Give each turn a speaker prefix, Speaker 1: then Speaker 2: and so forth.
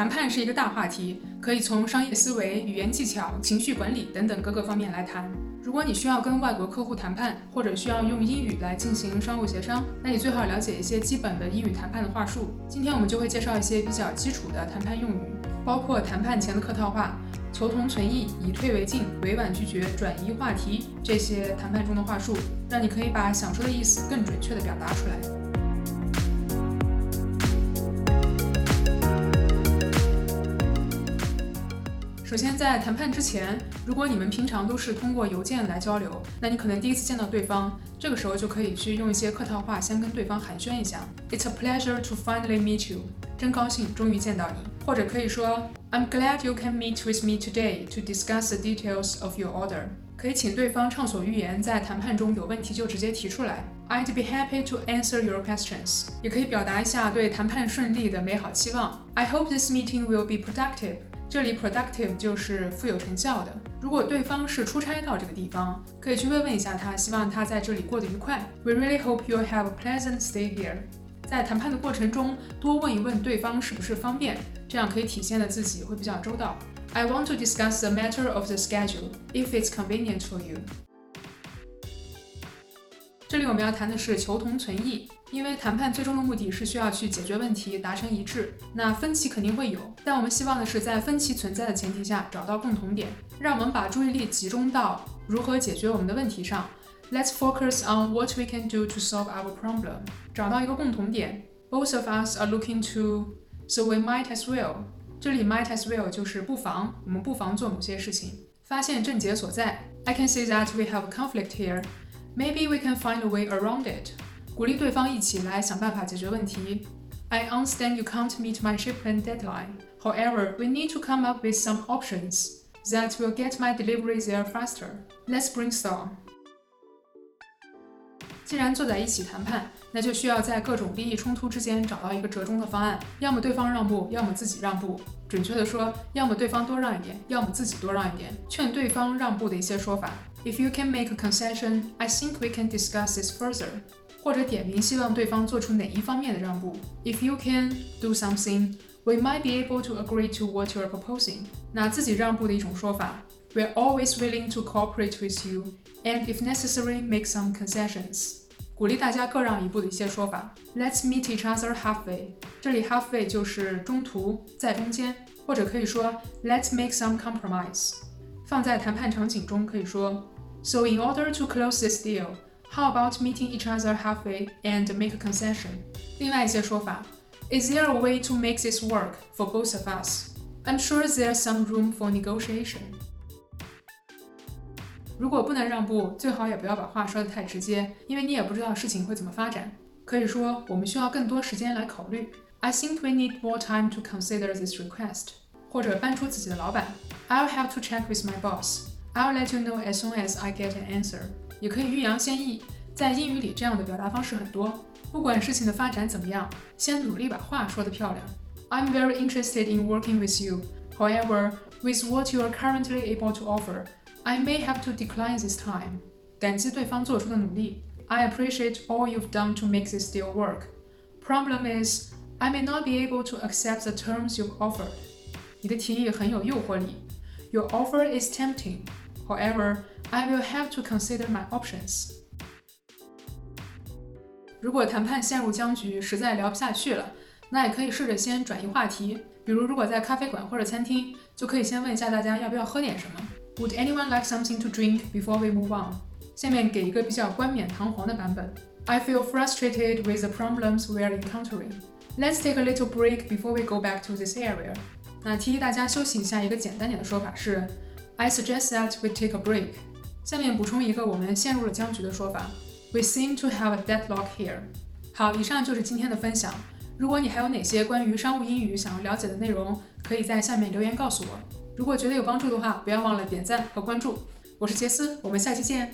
Speaker 1: 谈判是一个大话题，可以从商业思维、语言技巧、情绪管理等等各个方面来谈。如果你需要跟外国客户谈判，或者需要用英语来进行商务协商，那你最好了解一些基本的英语谈判的话术。今天我们就会介绍一些比较基础的谈判用语，包括谈判前的客套话、求同存异、以退为进、委婉拒绝、转移话题这些谈判中的话术，让你可以把想说的意思更准确地表达出来。首先，在谈判之前，如果你们平常都是通过邮件来交流，那你可能第一次见到对方，这个时候就可以去用一些客套话，先跟对方寒暄一下。It's a pleasure to finally meet you，真高兴终于见到你。或者可以说，I'm glad you can meet with me today to discuss the details of your order。可以请对方畅所欲言，在谈判中有问题就直接提出来。I'd be happy to answer your questions。也可以表达一下对谈判顺利的美好期望。I hope this meeting will be productive。这里 productive 就是富有成效的。如果对方是出差到这个地方，可以去慰问一下他，希望他在这里过得愉快。We really hope you have a pleasant stay here。在谈判的过程中，多问一问对方是不是方便，这样可以体现的自己会比较周到。I want to discuss the matter of the schedule if it's convenient for you。这里我们要谈的是求同存异。因为谈判最终的目的是需要去解决问题，达成一致。那分歧肯定会有，但我们希望的是在分歧存在的前提下找到共同点。让我们把注意力集中到如何解决我们的问题上。Let's focus on what we can do to solve our problem。找到一个共同点。Both of us are looking to, so we might as well。这里 might as well 就是不妨，我们不妨做某些事情。发现症结所在。I can see that we have conflict here. Maybe we can find a way around it. 鼓励对方一起来想办法解决问题。I understand you can't meet my shipment deadline. However, we need to come up with some options that will get my delivery there faster. Let's brainstorm. 既然坐在一起谈判，那就需要在各种利益冲突之间找到一个折中的方案。要么对方让步，要么自己让步。准确的说，要么对方多让一点，要么自己多让一点。劝对方让步的一些说法：If you can make a concession, I think we can discuss this further. 或者点名希望对方做出哪一方面的让步。If you can do something, we might be able to agree to what you are proposing。那自己让步的一种说法，We're always willing to cooperate with you, and if necessary, make some concessions。鼓励大家各让一步的一些说法。Let's meet each other halfway。这里 halfway 就是中途，在中间，或者可以说 Let's make some compromise。放在谈判场景中可以说，So in order to close this deal。 how about meeting each other halfway and make a concession? 另外一些说法，Is there a way to make this work for both of us? I'm sure there's some room for negotiation. 如果不能让步，最好也不要把话说得太直接，因为你也不知道事情会怎么发展。可以说，我们需要更多时间来考虑。I think we need more time to consider this request. 或者搬出自己的老板，I'll have to check with my boss. I'll let you know as soon as I get an answer. 也可以欲扬先抑，在英语里这样的表达方式很多。不管事情的发展怎么样，先努力把话说得漂亮。I'm very interested in working with you. However, with what you are currently able to offer, I may have to decline this time. 感激对方做出的努力。I appreciate all you've done to make this deal work. Problem is, I may not be able to accept the terms you've offered. 你的提议很有诱惑力。Your offer is tempting. However, I will have to consider my options. 如果谈判陷入僵局，实在聊不下去了，那也可以试着先转移话题。比如，如果在咖啡馆或者餐厅，就可以先问一下大家要不要喝点什么。Would anyone like something to drink before we move on？下面给一个比较冠冕堂皇的版本。I feel frustrated with the problems we are encountering. Let's take a little break before we go back to this area. 那提议大家休息一下，一个简单点的说法是 I suggest that we take a break. 下面补充一个我们陷入了僵局的说法：We seem to have a deadlock here。好，以上就是今天的分享。如果你还有哪些关于商务英语想要了解的内容，可以在下面留言告诉我。如果觉得有帮助的话，不要忘了点赞和关注。我是杰斯，我们下期见。